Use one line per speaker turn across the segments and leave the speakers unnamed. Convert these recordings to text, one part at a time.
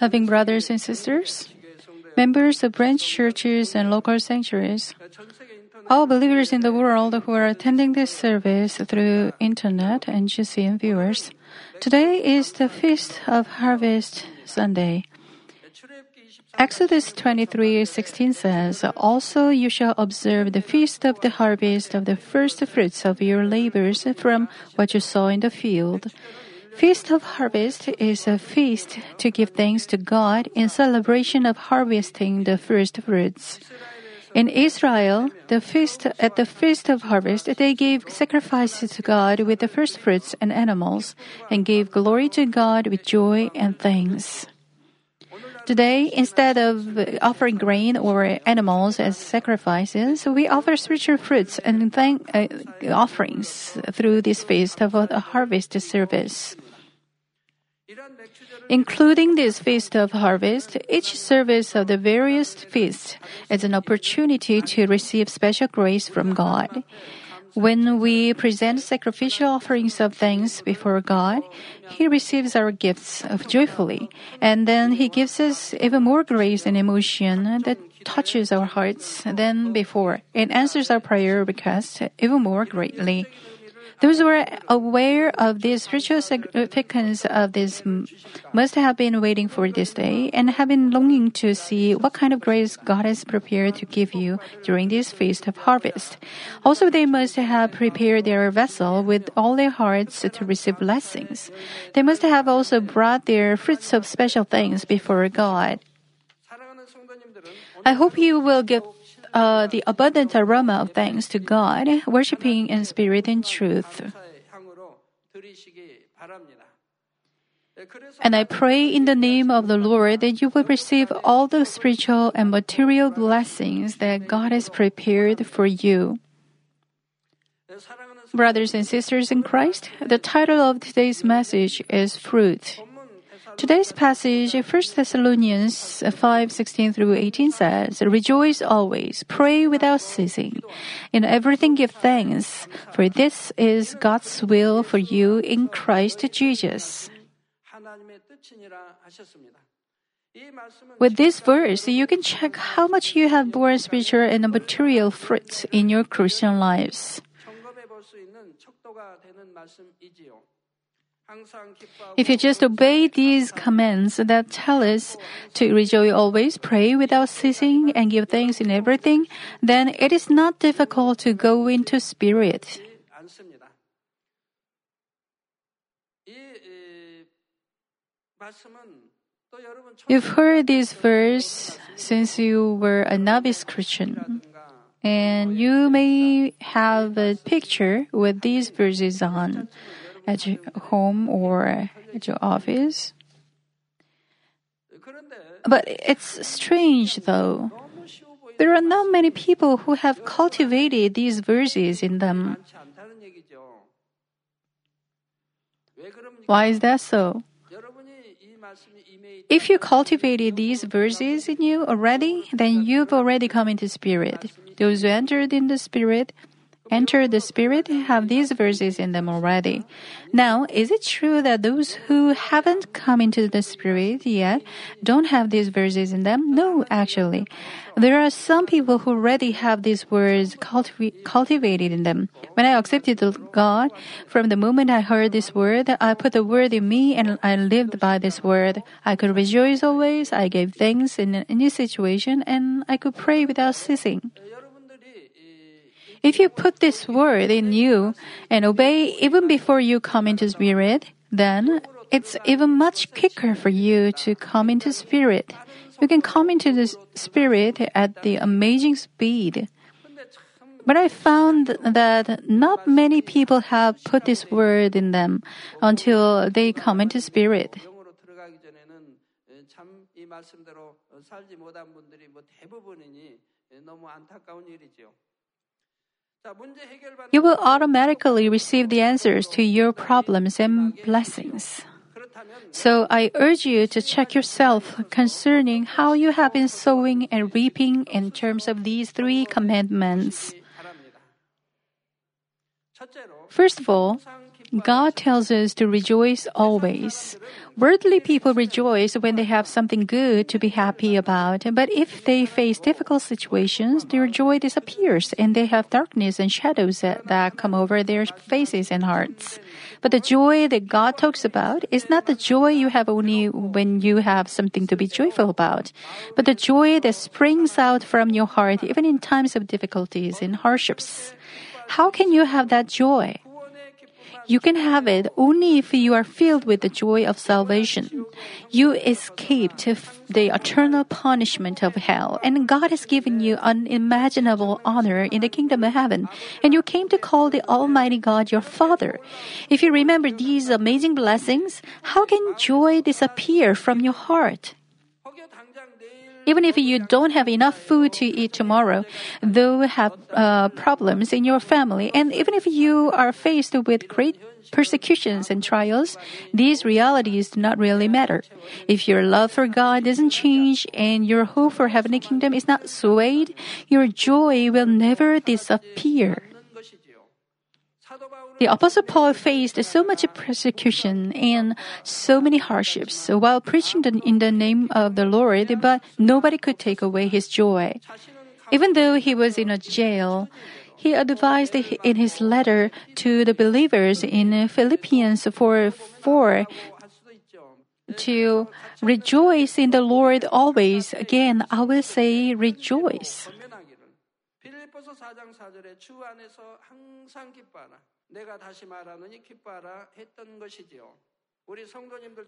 Loving brothers and sisters, members of branch churches and local sanctuaries, all believers in the world who are attending this service through internet and GCN viewers, today is the Feast of Harvest Sunday. Exodus 23:16 says, "Also you shall observe the feast of the harvest of the first fruits of your labors from what you saw in the field." Feast of Harvest is a feast to give thanks to God in celebration of harvesting the first fruits. In Israel, the feast at the feast of harvest, they gave sacrifices to God with the first fruits and animals, and gave glory to God with joy and thanks. Today, instead of offering grain or animals as sacrifices, we offer spiritual fruits and thank uh, offerings through this feast of harvest service. Including this feast of harvest, each service of the various feasts is an opportunity to receive special grace from God. When we present sacrificial offerings of thanks before God, He receives our gifts joyfully, and then He gives us even more grace and emotion that touches our hearts than before and answers our prayer requests even more greatly. Those who are aware of the spiritual significance of this must have been waiting for this day and have been longing to see what kind of grace God has prepared to give you during this feast of harvest. Also, they must have prepared their vessel with all their hearts to receive blessings. They must have also brought their fruits of special things before God. I hope you will give uh, the abundant aroma of thanks to God, worshiping in spirit and truth. And I pray in the name of the Lord that you will receive all the spiritual and material blessings that God has prepared for you. Brothers and sisters in Christ, the title of today's message is Fruit. Today's passage, 1 Thessalonians 5 16 through 18 says, Rejoice always, pray without ceasing. In everything give thanks, for this is God's will for you in Christ Jesus. With this verse, you can check how much you have borne spiritual and material fruit in your Christian lives. If you just obey these commands that tell us to rejoice always, pray without ceasing, and give thanks in everything, then it is not difficult to go into spirit. You've heard this verse since you were a novice Christian. And you may have a picture with these verses on at your home or at your office. But it's strange though. There are not many people who have cultivated these verses in them. Why is that so? If you cultivated these verses in you already, then you've already come into spirit. Those who entered in the spirit enter the Spirit have these verses in them already. Now, is it true that those who haven't come into the Spirit yet don't have these verses in them? No, actually. There are some people who already have these words cultiv- cultivated in them. When I accepted God, from the moment I heard this word, I put the word in me and I lived by this word. I could rejoice always, I gave thanks in any situation, and I could pray without ceasing. If you put this word in you and obey even before you come into spirit, then it's even much quicker for you to come into spirit. You can come into the spirit at the amazing speed. But I found that not many people have put this word in them until they come into spirit. You will automatically receive the answers to your problems and blessings. So I urge you to check yourself concerning how you have been sowing and reaping in terms of these three commandments. First of all, God tells us to rejoice always. Worldly people rejoice when they have something good to be happy about, but if they face difficult situations, their joy disappears and they have darkness and shadows that, that come over their faces and hearts. But the joy that God talks about is not the joy you have only when you have something to be joyful about, but the joy that springs out from your heart even in times of difficulties and hardships. How can you have that joy? You can have it only if you are filled with the joy of salvation. You escaped the eternal punishment of hell, and God has given you unimaginable honor in the kingdom of heaven, and you came to call the Almighty God your Father. If you remember these amazing blessings, how can joy disappear from your heart? Even if you don't have enough food to eat tomorrow, though have uh, problems in your family, and even if you are faced with great persecutions and trials, these realities do not really matter. If your love for God doesn't change and your hope for heavenly kingdom is not swayed, your joy will never disappear. The Apostle Paul faced so much persecution and so many hardships while preaching in the name of the Lord, but nobody could take away his joy. Even though he was in a jail, he advised in his letter to the believers in Philippians 4 4 to rejoice in the Lord always. Again, I will say rejoice.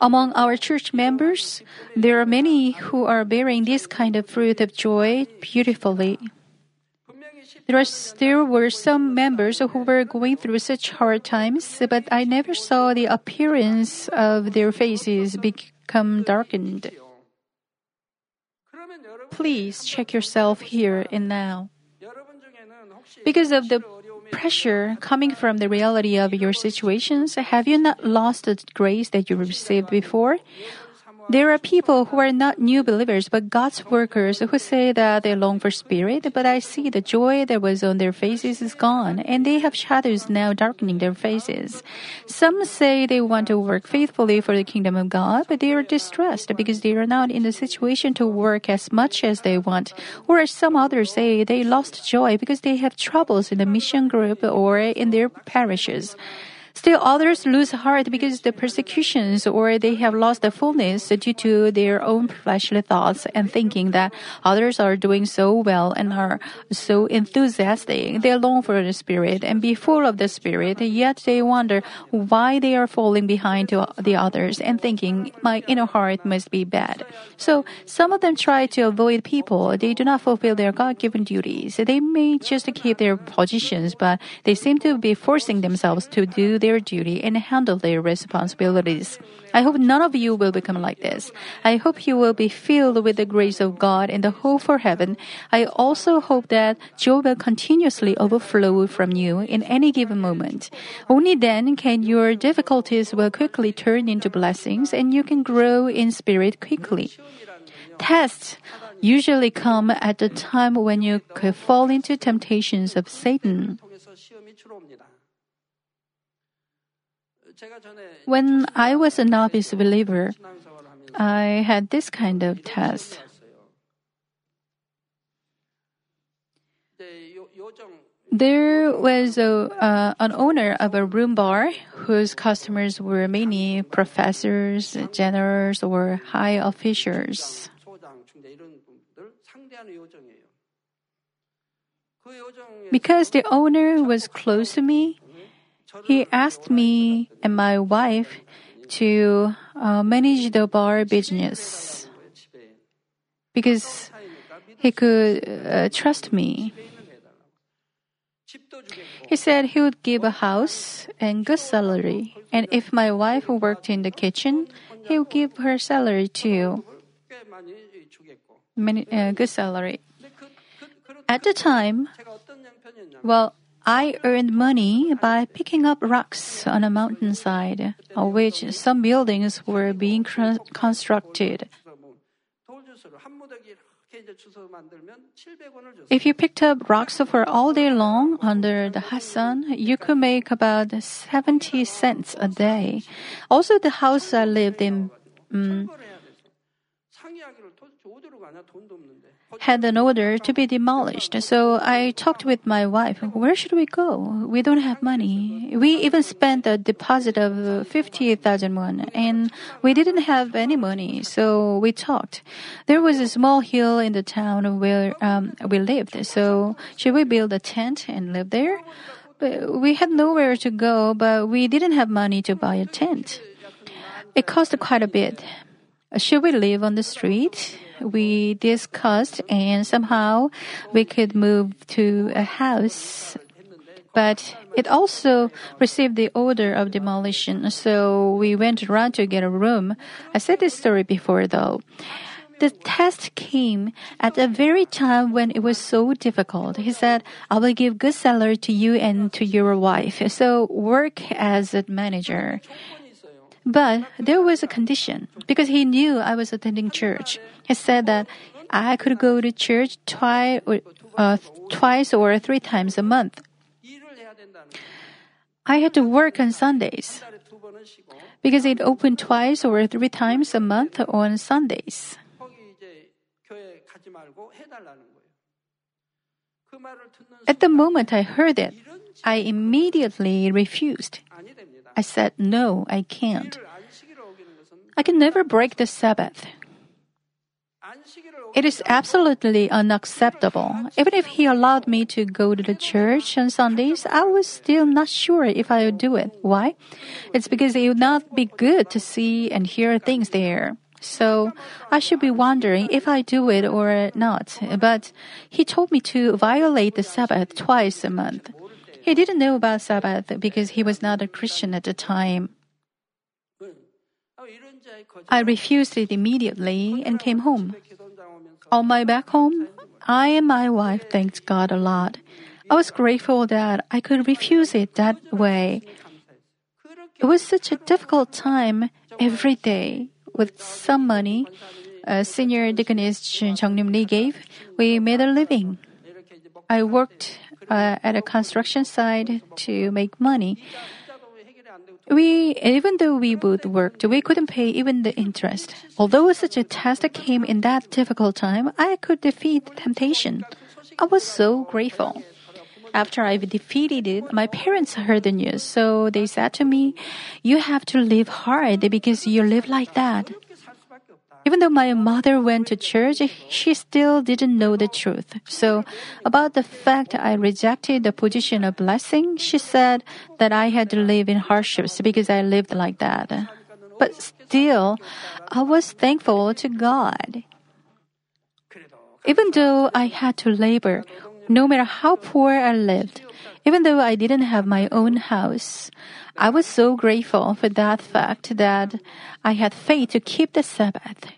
Among our church members, there are many who are bearing this kind of fruit of joy beautifully. There, are, there were some members who were going through such hard times, but I never saw the appearance of their faces become darkened. Please check yourself here and now. Because of the pressure coming from the reality of your situations, have you not lost the grace that you received before? There are people who are not new believers but God's workers who say that they long for spirit, but I see the joy that was on their faces is gone, and they have shadows now darkening their faces. Some say they want to work faithfully for the kingdom of God, but they are distressed because they are not in the situation to work as much as they want. Or some others say they lost joy because they have troubles in the mission group or in their parishes. Still others lose heart because the persecutions or they have lost the fullness due to their own fleshly thoughts and thinking that others are doing so well and are so enthusiastic. They long for the Spirit and be full of the Spirit, yet they wonder why they are falling behind to the others and thinking my inner heart must be bad. So some of them try to avoid people. They do not fulfill their God-given duties. They may just keep their positions, but they seem to be forcing themselves to do their duty and handle their responsibilities. I hope none of you will become like this. I hope you will be filled with the grace of God and the hope for heaven. I also hope that joy will continuously overflow from you in any given moment. Only then can your difficulties will quickly turn into blessings and you can grow in spirit quickly. Tests usually come at the time when you could fall into temptations of Satan. When I was a novice believer, I had this kind of test. There was a, uh, an owner of a room bar whose customers were many professors, generals, or high officials. Because the owner was close to me, he asked me and my wife to uh, manage the bar business because he could uh, trust me. He said he would give a house and good salary, and if my wife worked in the kitchen, he would give her salary too. Many, uh, good salary. At the time, well, I earned money by picking up rocks on a mountainside, on which some buildings were being constructed. If you picked up rocks for all day long under the hot sun, you could make about 70 cents a day. Also, the house I lived in um, had an order to be demolished. So I talked with my wife, where should we go? We don't have money. We even spent a deposit of 50,000 won and we didn't have any money. So we talked. There was a small hill in the town where um, we lived. So should we build a tent and live there? But we had nowhere to go, but we didn't have money to buy a tent. It cost quite a bit. Should we live on the street? We discussed and somehow we could move to a house. But it also received the order of demolition, so we went around to get a room. I said this story before though. The test came at the very time when it was so difficult. He said, I will give good salary to you and to your wife. So work as a manager. But there was a condition because he knew I was attending church. He said that I could go to church twice or, uh, twice or three times a month. I had to work on Sundays because it opened twice or three times a month on Sundays. At the moment I heard it, I immediately refused. I said, No, I can't. I can never break the Sabbath. It is absolutely unacceptable. Even if he allowed me to go to the church on Sundays, I was still not sure if I would do it. Why? It's because it would not be good to see and hear things there. So I should be wondering if I do it or not. But he told me to violate the Sabbath twice a month. He didn't know about Sabbath because he was not a Christian at the time. I refused it immediately and came home. On my back home, I and my wife thanked God a lot. I was grateful that I could refuse it that way. It was such a difficult time every day. With some money, a senior deaconess Jung Lim Lee gave, we made a living. I worked uh, at a construction site to make money. We, even though we both worked, we couldn't pay even the interest. Although such a test came in that difficult time, I could defeat temptation. I was so grateful. After I defeated it, my parents heard the news, so they said to me, You have to live hard because you live like that. Even though my mother went to church, she still didn't know the truth. So, about the fact I rejected the position of blessing, she said that I had to live in hardships because I lived like that. But still, I was thankful to God. Even though I had to labor, no matter how poor I lived, even though I didn't have my own house, I was so grateful for that fact that I had faith to keep the Sabbath.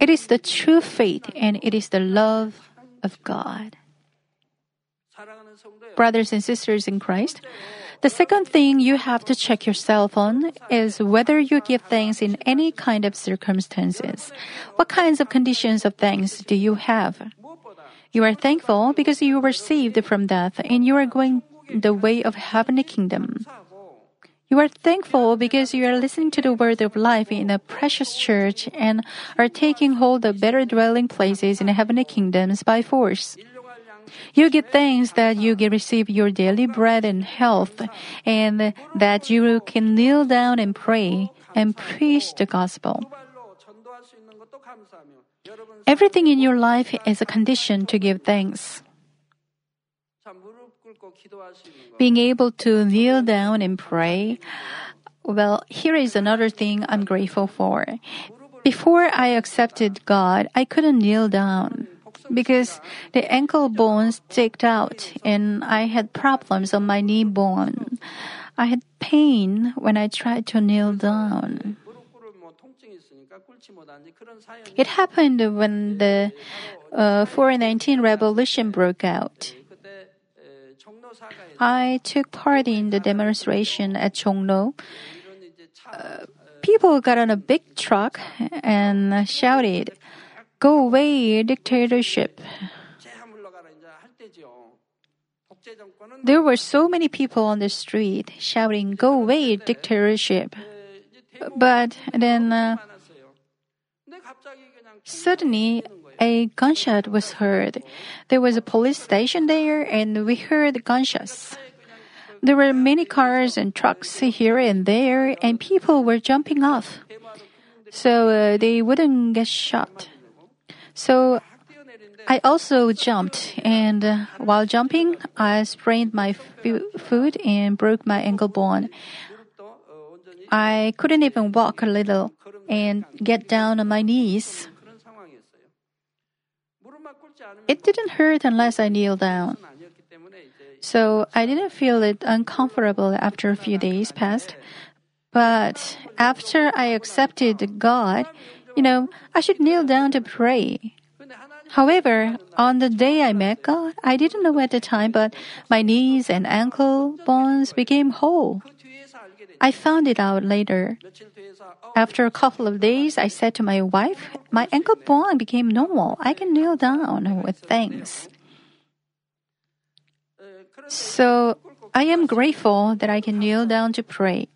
It is the true faith and it is the love of God. Brothers and sisters in Christ, the second thing you have to check yourself on is whether you give thanks in any kind of circumstances. What kinds of conditions of thanks do you have? You are thankful because you were saved from death and you are going the way of heavenly kingdom. You are thankful because you are listening to the word of life in a precious church and are taking hold of better dwelling places in heavenly kingdoms by force. You give thanks that you can receive your daily bread and health, and that you can kneel down and pray and preach the gospel. Everything in your life is a condition to give thanks. Being able to kneel down and pray. Well, here is another thing I'm grateful for. Before I accepted God, I couldn't kneel down because the ankle bones sticked out and I had problems on my knee bone. I had pain when I tried to kneel down. It happened when the uh, 419 revolution broke out. I took part in the demonstration at Chongno. Uh, People got on a big truck and shouted, Go away, dictatorship. There were so many people on the street shouting, Go away, dictatorship. But then uh, suddenly a gunshot was heard. There was a police station there, and we heard gunshots. There were many cars and trucks here and there, and people were jumping off. So uh, they wouldn't get shot. So I also jumped, and uh, while jumping, I sprained my foot and broke my ankle bone. I couldn't even walk a little and get down on my knees. It didn't hurt unless I kneeled down. So I didn't feel it uncomfortable after a few days passed. But after I accepted God, you know, I should kneel down to pray. However, on the day I met God, I didn't know at the time, but my knees and ankle bones became whole. I found it out later. After a couple of days, I said to my wife, My ankle bone became normal. I can kneel down with things. So I am grateful that I can kneel down to pray.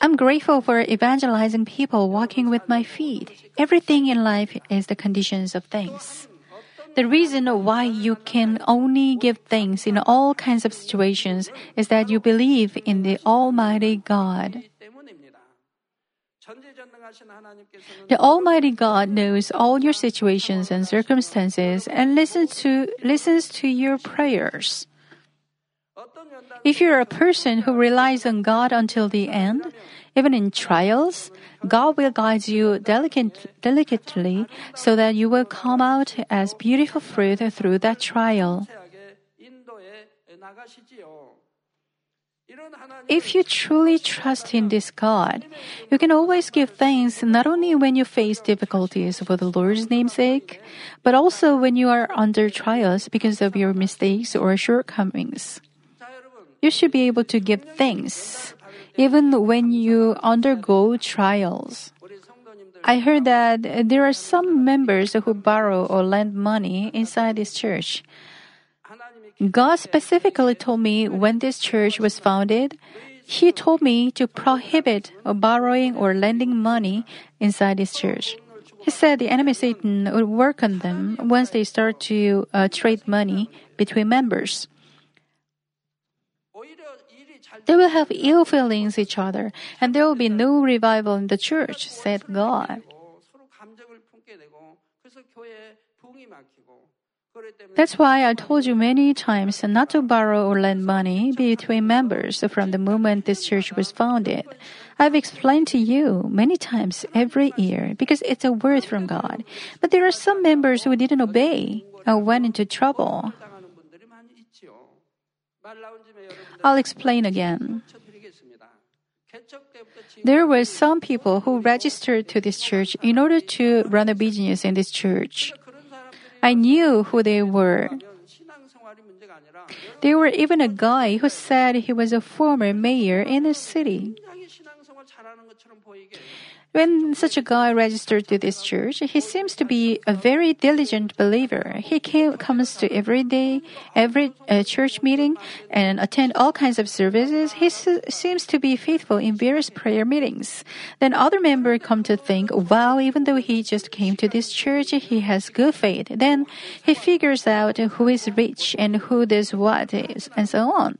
I'm grateful for evangelizing people walking with my feet. Everything in life is the conditions of things. The reason why you can only give thanks in all kinds of situations is that you believe in the Almighty God. The Almighty God knows all your situations and circumstances and listens to, listens to your prayers. If you're a person who relies on God until the end, even in trials, God will guide you delicate, delicately so that you will come out as beautiful fruit through that trial. If you truly trust in this God, you can always give thanks not only when you face difficulties for the Lord's namesake, but also when you are under trials because of your mistakes or shortcomings. You should be able to give thanks even when you undergo trials. I heard that there are some members who borrow or lend money inside this church. God specifically told me when this church was founded, He told me to prohibit borrowing or lending money inside this church. He said the enemy Satan would work on them once they start to uh, trade money between members. They will have ill feelings each other, and there will be no revival in the church, said God. That's why I told you many times not to borrow or lend money between members from the moment this church was founded. I've explained to you many times every year because it's a word from God. But there are some members who didn't obey and went into trouble. I'll explain again. There were some people who registered to this church in order to run a business in this church. I knew who they were. There were even a guy who said he was a former mayor in the city. When such a guy registered to this church, he seems to be a very diligent believer. He comes to every day, every uh, church meeting, and attend all kinds of services. He s- seems to be faithful in various prayer meetings. Then other members come to think, wow, even though he just came to this church, he has good faith. Then he figures out who is rich and who does what and so on.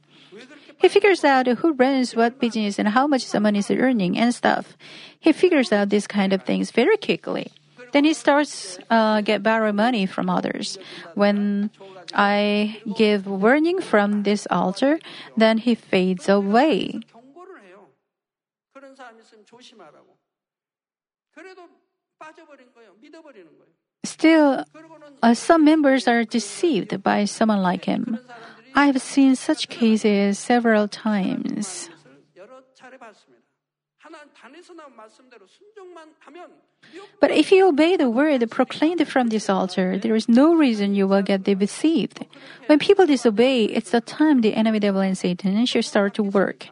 He figures out who runs what business and how much someone is earning and stuff. He figures out these kind of things very quickly. Then he starts uh, get borrow money from others. When I give warning from this altar, then he fades away. Still, uh, some members are deceived by someone like him. I have seen such cases several times. But if you obey the word proclaimed from this altar, there is no reason you will get deceived. When people disobey, it's the time the enemy devil and Satan should start to work.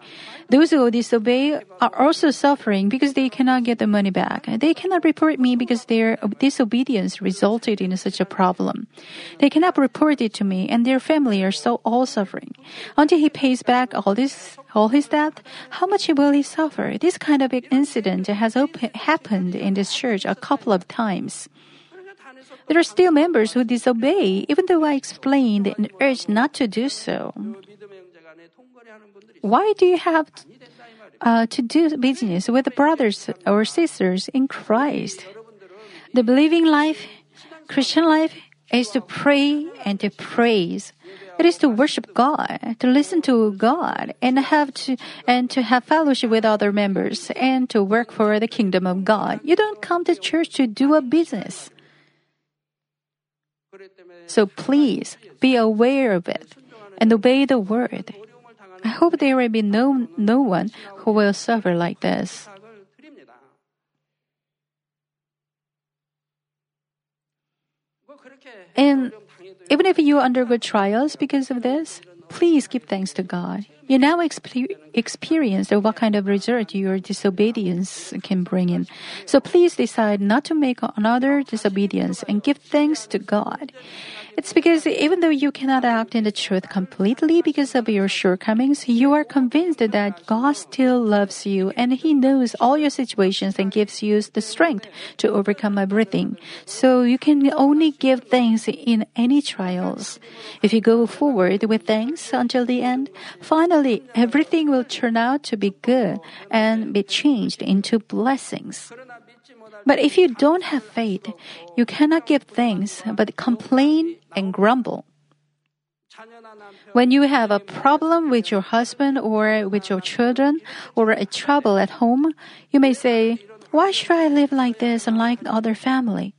Those who disobey are also suffering because they cannot get the money back. They cannot report me because their disobedience resulted in such a problem. They cannot report it to me and their family are so all suffering. Until he pays back all this, all his debt, how much will he suffer? This kind of incident has happened in this church a couple of times. There are still members who disobey, even though I explained and urged not to do so. Why do you have uh, to do business with brothers or sisters in Christ? The believing life, Christian life, is to pray and to praise. It is to worship God, to listen to God, and have to and to have fellowship with other members, and to work for the kingdom of God. You don't come to church to do a business. So please be aware of it and obey the word. I hope there will be no, no one who will suffer like this. And even if you undergo trials because of this, please give thanks to God. You now exp- experience what kind of result your disobedience can bring in. So please decide not to make another disobedience and give thanks to God. It's because even though you cannot act in the truth completely because of your shortcomings, you are convinced that God still loves you and He knows all your situations and gives you the strength to overcome everything. So you can only give thanks in any trials. If you go forward with thanks until the end, finally everything will turn out to be good and be changed into blessings. But if you don't have faith, you cannot give thanks, but complain and grumble. When you have a problem with your husband or with your children or a trouble at home, you may say, Why should I live like this unlike other family?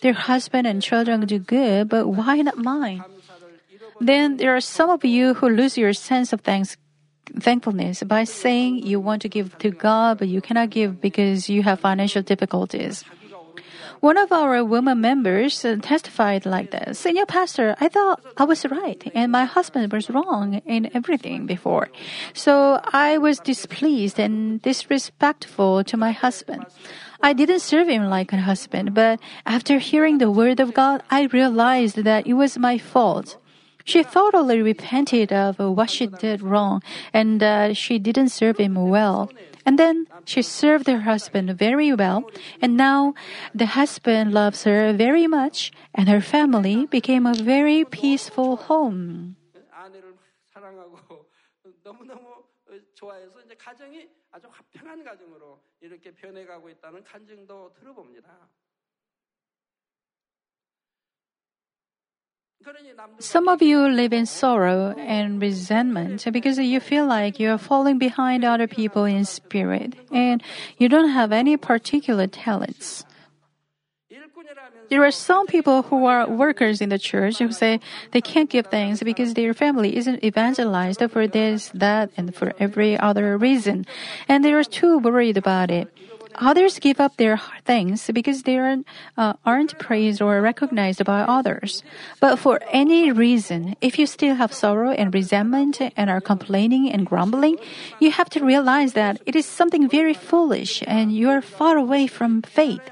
Their husband and children do good, but why not mine? Then there are some of you who lose your sense of thanks thankfulness by saying you want to give to God, but you cannot give because you have financial difficulties. One of our women members testified like this Senior Pastor, I thought I was right and my husband was wrong in everything before. So I was displeased and disrespectful to my husband. I didn't serve him like a husband, but after hearing the word of God, I realized that it was my fault. She thoroughly repented of what she did wrong and that she didn't serve him well. And then she served her husband very well, and now the husband loves her very much, and her family became a very peaceful home. Some of you live in sorrow and resentment because you feel like you are falling behind other people in spirit and you don't have any particular talents. There are some people who are workers in the church who say they can't give thanks because their family isn't evangelized for this, that, and for every other reason. And they are too worried about it. Others give up their things because they aren't, uh, aren't praised or recognized by others. But for any reason, if you still have sorrow and resentment and are complaining and grumbling, you have to realize that it is something very foolish and you are far away from faith.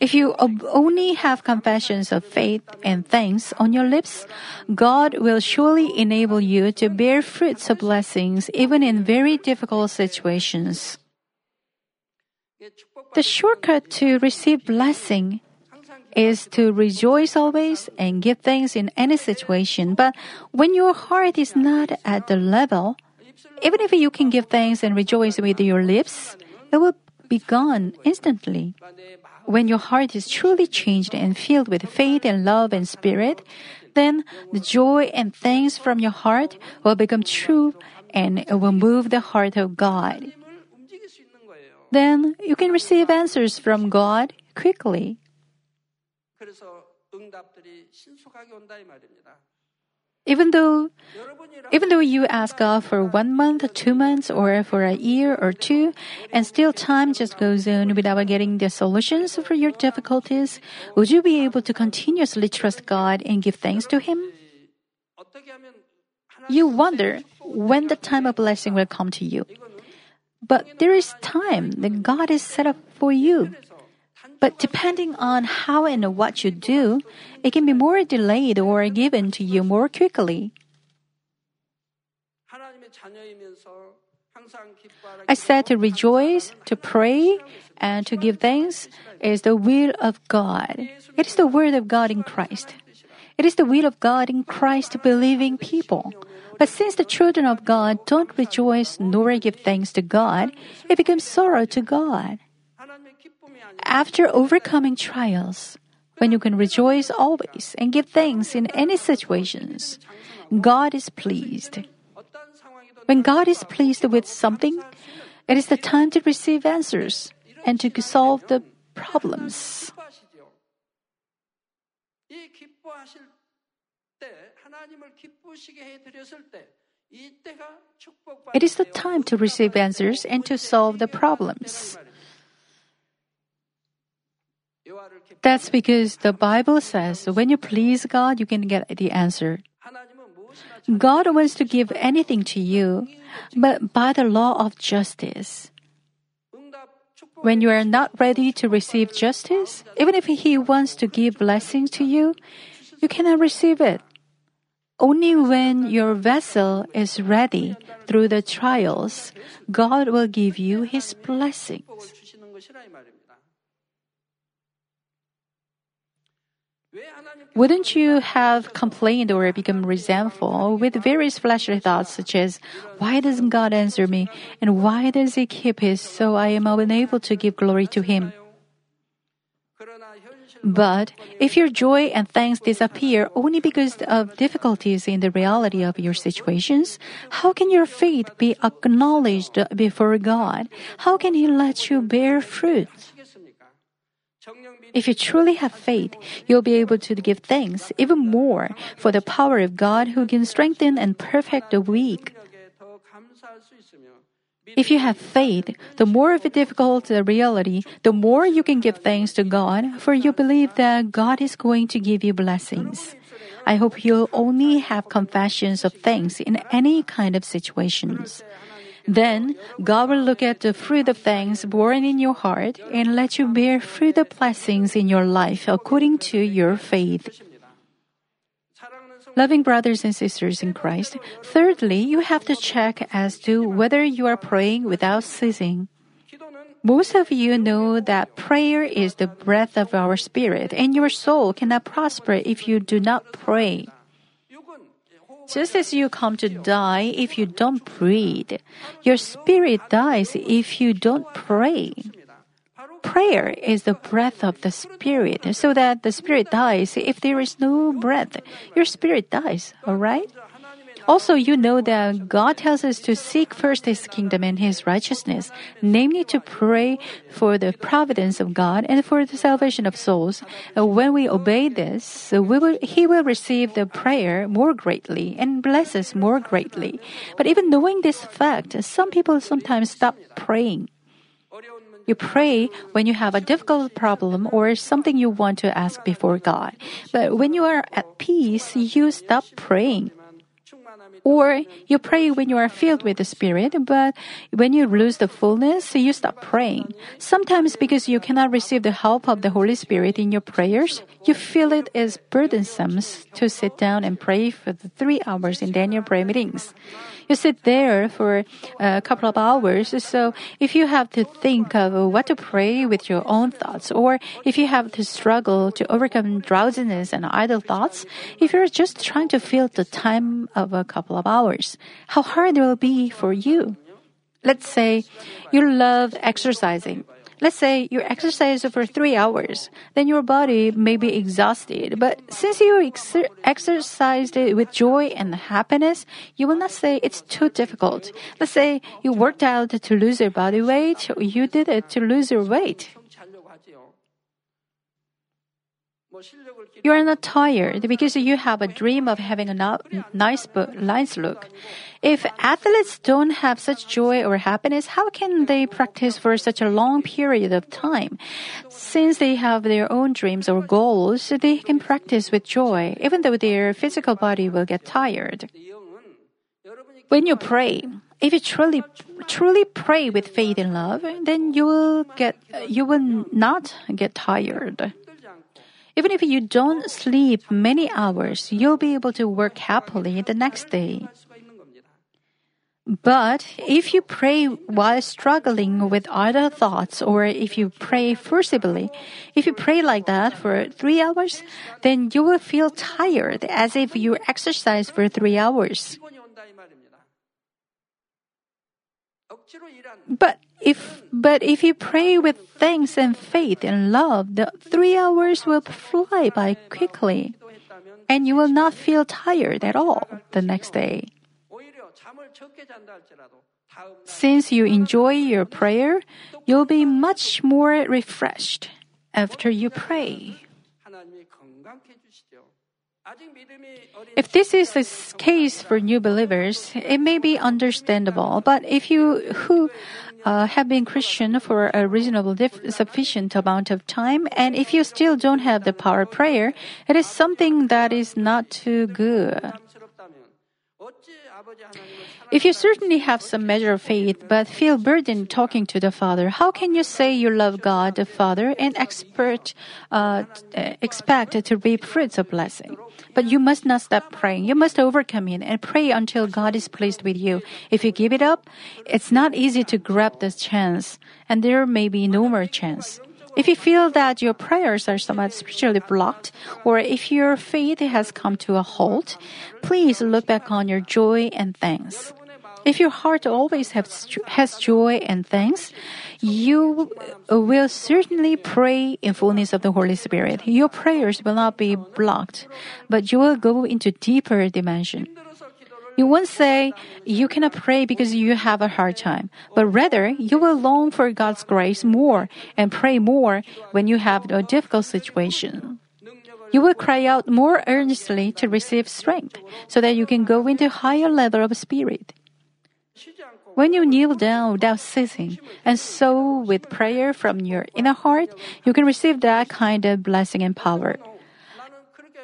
If you only have confessions of faith and thanks on your lips, God will surely enable you to bear fruits of blessings even in very difficult situations. The shortcut to receive blessing is to rejoice always and give thanks in any situation. But when your heart is not at the level, even if you can give thanks and rejoice with your lips, it will be gone instantly. When your heart is truly changed and filled with faith and love and spirit, then the joy and thanks from your heart will become true and it will move the heart of God then you can receive answers from God quickly. Even though even though you ask God for one month, two months, or for a year or two, and still time just goes on without getting the solutions for your difficulties, would you be able to continuously trust God and give thanks to Him? You wonder when the time of blessing will come to you. But there is time that God has set up for you. But depending on how and what you do, it can be more delayed or given to you more quickly. I said to rejoice, to pray, and to give thanks is the will of God. It is the word of God in Christ. It is the will of God in Christ believing people. But since the children of God don't rejoice nor give thanks to God, it becomes sorrow to God. After overcoming trials, when you can rejoice always and give thanks in any situations, God is pleased. When God is pleased with something, it is the time to receive answers and to solve the problems. It is the time to receive answers and to solve the problems. That's because the Bible says when you please God, you can get the answer. God wants to give anything to you, but by the law of justice. When you are not ready to receive justice, even if He wants to give blessings to you, you cannot receive it. Only when your vessel is ready through the trials, God will give you His blessings. Wouldn't you have complained or become resentful with various fleshly thoughts such as, why doesn't God answer me? And why does He keep His so I am unable to give glory to Him? But if your joy and thanks disappear only because of difficulties in the reality of your situations, how can your faith be acknowledged before God? How can He let you bear fruit? If you truly have faith, you'll be able to give thanks even more for the power of God who can strengthen and perfect the weak. If you have faith, the more of a difficult the reality, the more you can give thanks to God, for you believe that God is going to give you blessings. I hope you'll only have confessions of thanks in any kind of situations. Then God will look at the fruit of thanks born in your heart and let you bear fruit of blessings in your life according to your faith. Loving brothers and sisters in Christ, thirdly, you have to check as to whether you are praying without ceasing. Most of you know that prayer is the breath of our spirit, and your soul cannot prosper if you do not pray. Just as you come to die if you don't breathe, your spirit dies if you don't pray. Prayer is the breath of the spirit, so that the spirit dies if there is no breath. Your spirit dies, alright? Also, you know that God tells us to seek first His kingdom and His righteousness, namely to pray for the providence of God and for the salvation of souls. When we obey this, we will, He will receive the prayer more greatly and bless us more greatly. But even knowing this fact, some people sometimes stop praying. You pray when you have a difficult problem or something you want to ask before God. But when you are at peace, you stop praying. Or you pray when you are filled with the Spirit, but when you lose the fullness, you stop praying. Sometimes because you cannot receive the help of the Holy Spirit in your prayers, you feel it is burdensome to sit down and pray for the three hours in Daniel prayer meetings. You sit there for a couple of hours, so if you have to think of what to pray with your own thoughts, or if you have to struggle to overcome drowsiness and idle thoughts, if you're just trying to fill the time of a couple of hours, how hard it will be for you. Let's say you love exercising. Let's say you exercise for three hours, then your body may be exhausted. But since you ex- exercised it with joy and happiness, you will not say it's too difficult. Let's say you worked out to lose your body weight, you did it to lose your weight. You are not tired because you have a dream of having a no- nice, nice look. If athletes don't have such joy or happiness, how can they practice for such a long period of time? Since they have their own dreams or goals, they can practice with joy, even though their physical body will get tired. When you pray, if you truly truly pray with faith and love, then you will get you will not get tired. Even if you don't sleep many hours, you'll be able to work happily the next day. But if you pray while struggling with other thoughts, or if you pray forcibly, if you pray like that for three hours, then you will feel tired as if you exercise for three hours. But if but if you pray with thanks and faith and love, the three hours will fly by quickly, and you will not feel tired at all the next day. Since you enjoy your prayer, you'll be much more refreshed after you pray. If this is the case for new believers, it may be understandable. But if you who uh, have been Christian for a reasonable dif- sufficient amount of time, and if you still don't have the power of prayer, it is something that is not too good. If you certainly have some measure of faith but feel burdened talking to the Father, how can you say you love God the Father and expert, uh, expect to reap fruits of blessing? But you must not stop praying. You must overcome it and pray until God is pleased with you. If you give it up, it's not easy to grab this chance, and there may be no more chance. If you feel that your prayers are somewhat spiritually blocked, or if your faith has come to a halt, please look back on your joy and thanks. If your heart always has, joy and thanks, you will certainly pray in fullness of the Holy Spirit. Your prayers will not be blocked, but you will go into deeper dimension. You won't say you cannot pray because you have a hard time, but rather you will long for God's grace more and pray more when you have a difficult situation. You will cry out more earnestly to receive strength so that you can go into higher level of spirit. When you kneel down without ceasing and sow with prayer from your inner heart, you can receive that kind of blessing and power.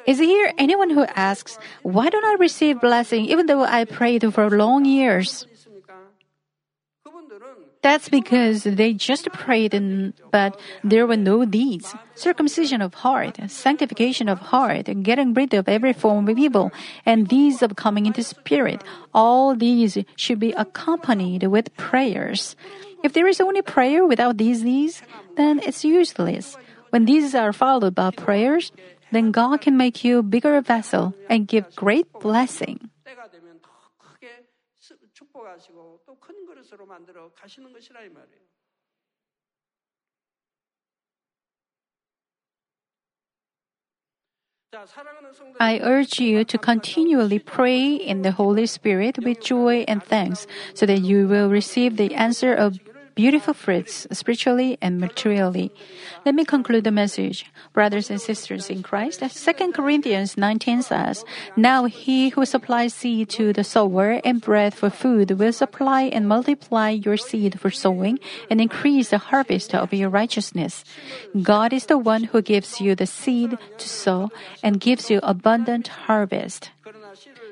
Is here anyone who asks, why don't I receive blessing even though I prayed for long years? That's because they just prayed, and, but there were no deeds. Circumcision of heart, sanctification of heart, getting rid of every form of evil, and deeds of coming into spirit. All these should be accompanied with prayers. If there is only prayer without these deeds, then it's useless. When these are followed by prayers, then God can make you a bigger vessel and give great blessing. I urge you to continually pray in the Holy Spirit with joy and thanks so that you will receive the answer of beautiful fruits spiritually and materially. Let me conclude the message. Brothers and sisters in Christ, 2 Corinthians 19 says, Now he who supplies seed to the sower and bread for food will supply and multiply your seed for sowing and increase the harvest of your righteousness. God is the one who gives you the seed to sow and gives you abundant harvest.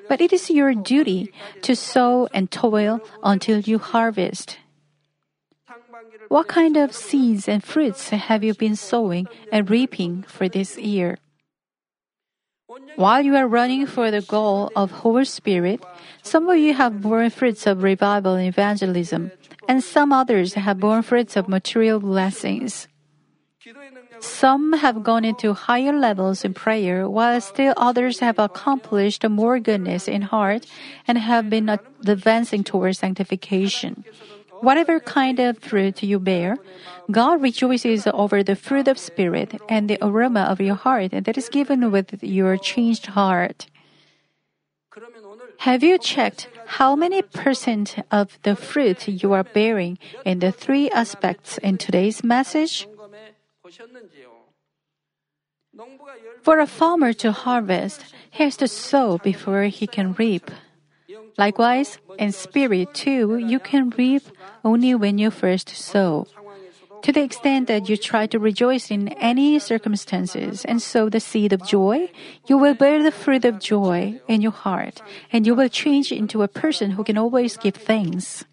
But it is your duty to sow and toil until you harvest. What kind of seeds and fruits have you been sowing and reaping for this year? While you are running for the goal of Holy Spirit, some of you have borne fruits of revival and evangelism, and some others have borne fruits of material blessings. Some have gone into higher levels in prayer, while still others have accomplished more goodness in heart and have been advancing towards sanctification. Whatever kind of fruit you bear, God rejoices over the fruit of spirit and the aroma of your heart that is given with your changed heart. Have you checked how many percent of the fruit you are bearing in the three aspects in today's message? For a farmer to harvest, he has to sow before he can reap. Likewise, in spirit too, you can reap only when you first sow. To the extent that you try to rejoice in any circumstances and sow the seed of joy, you will bear the fruit of joy in your heart, and you will change into a person who can always give thanks.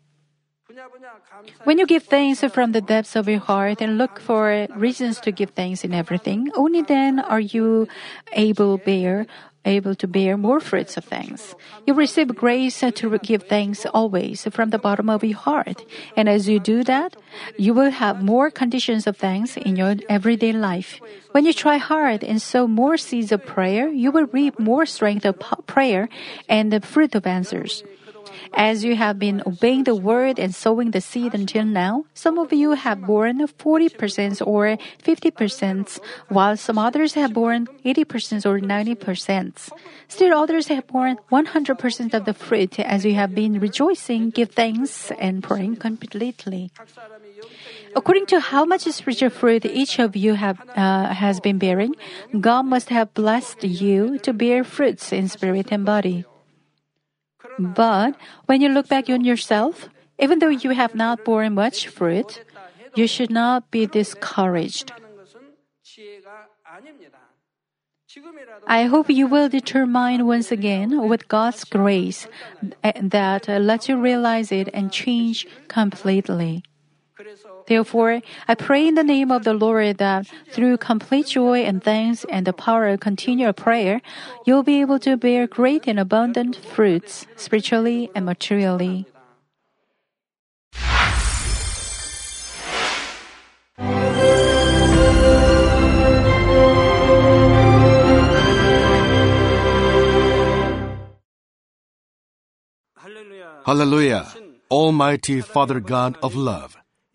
When you give thanks from the depths of your heart and look for reasons to give thanks in everything, only then are you able bear able to bear more fruits of thanks. You receive grace to give thanks always from the bottom of your heart. And as you do that, you will have more conditions of thanks in your everyday life. When you try hard and sow more seeds of prayer, you will reap more strength of prayer and the fruit of answers. As you have been obeying the word and sowing the seed until now, some of you have borne 40% or 50%, while some others have borne 80% or 90%. Still others have borne 100% of the fruit as you have been rejoicing, give thanks, and praying completely. According to how much spiritual fruit each of you have uh, has been bearing, God must have blessed you to bear fruits in spirit and body. But when you look back on yourself, even though you have not borne much fruit, you should not be discouraged. I hope you will determine once again with God's grace that uh, lets you realize it and change completely. Therefore, I pray in the name of the Lord that through complete joy and thanks and the power of continual prayer, you'll be able to bear great and abundant fruits, spiritually and materially.
Hallelujah, Almighty Father God of love.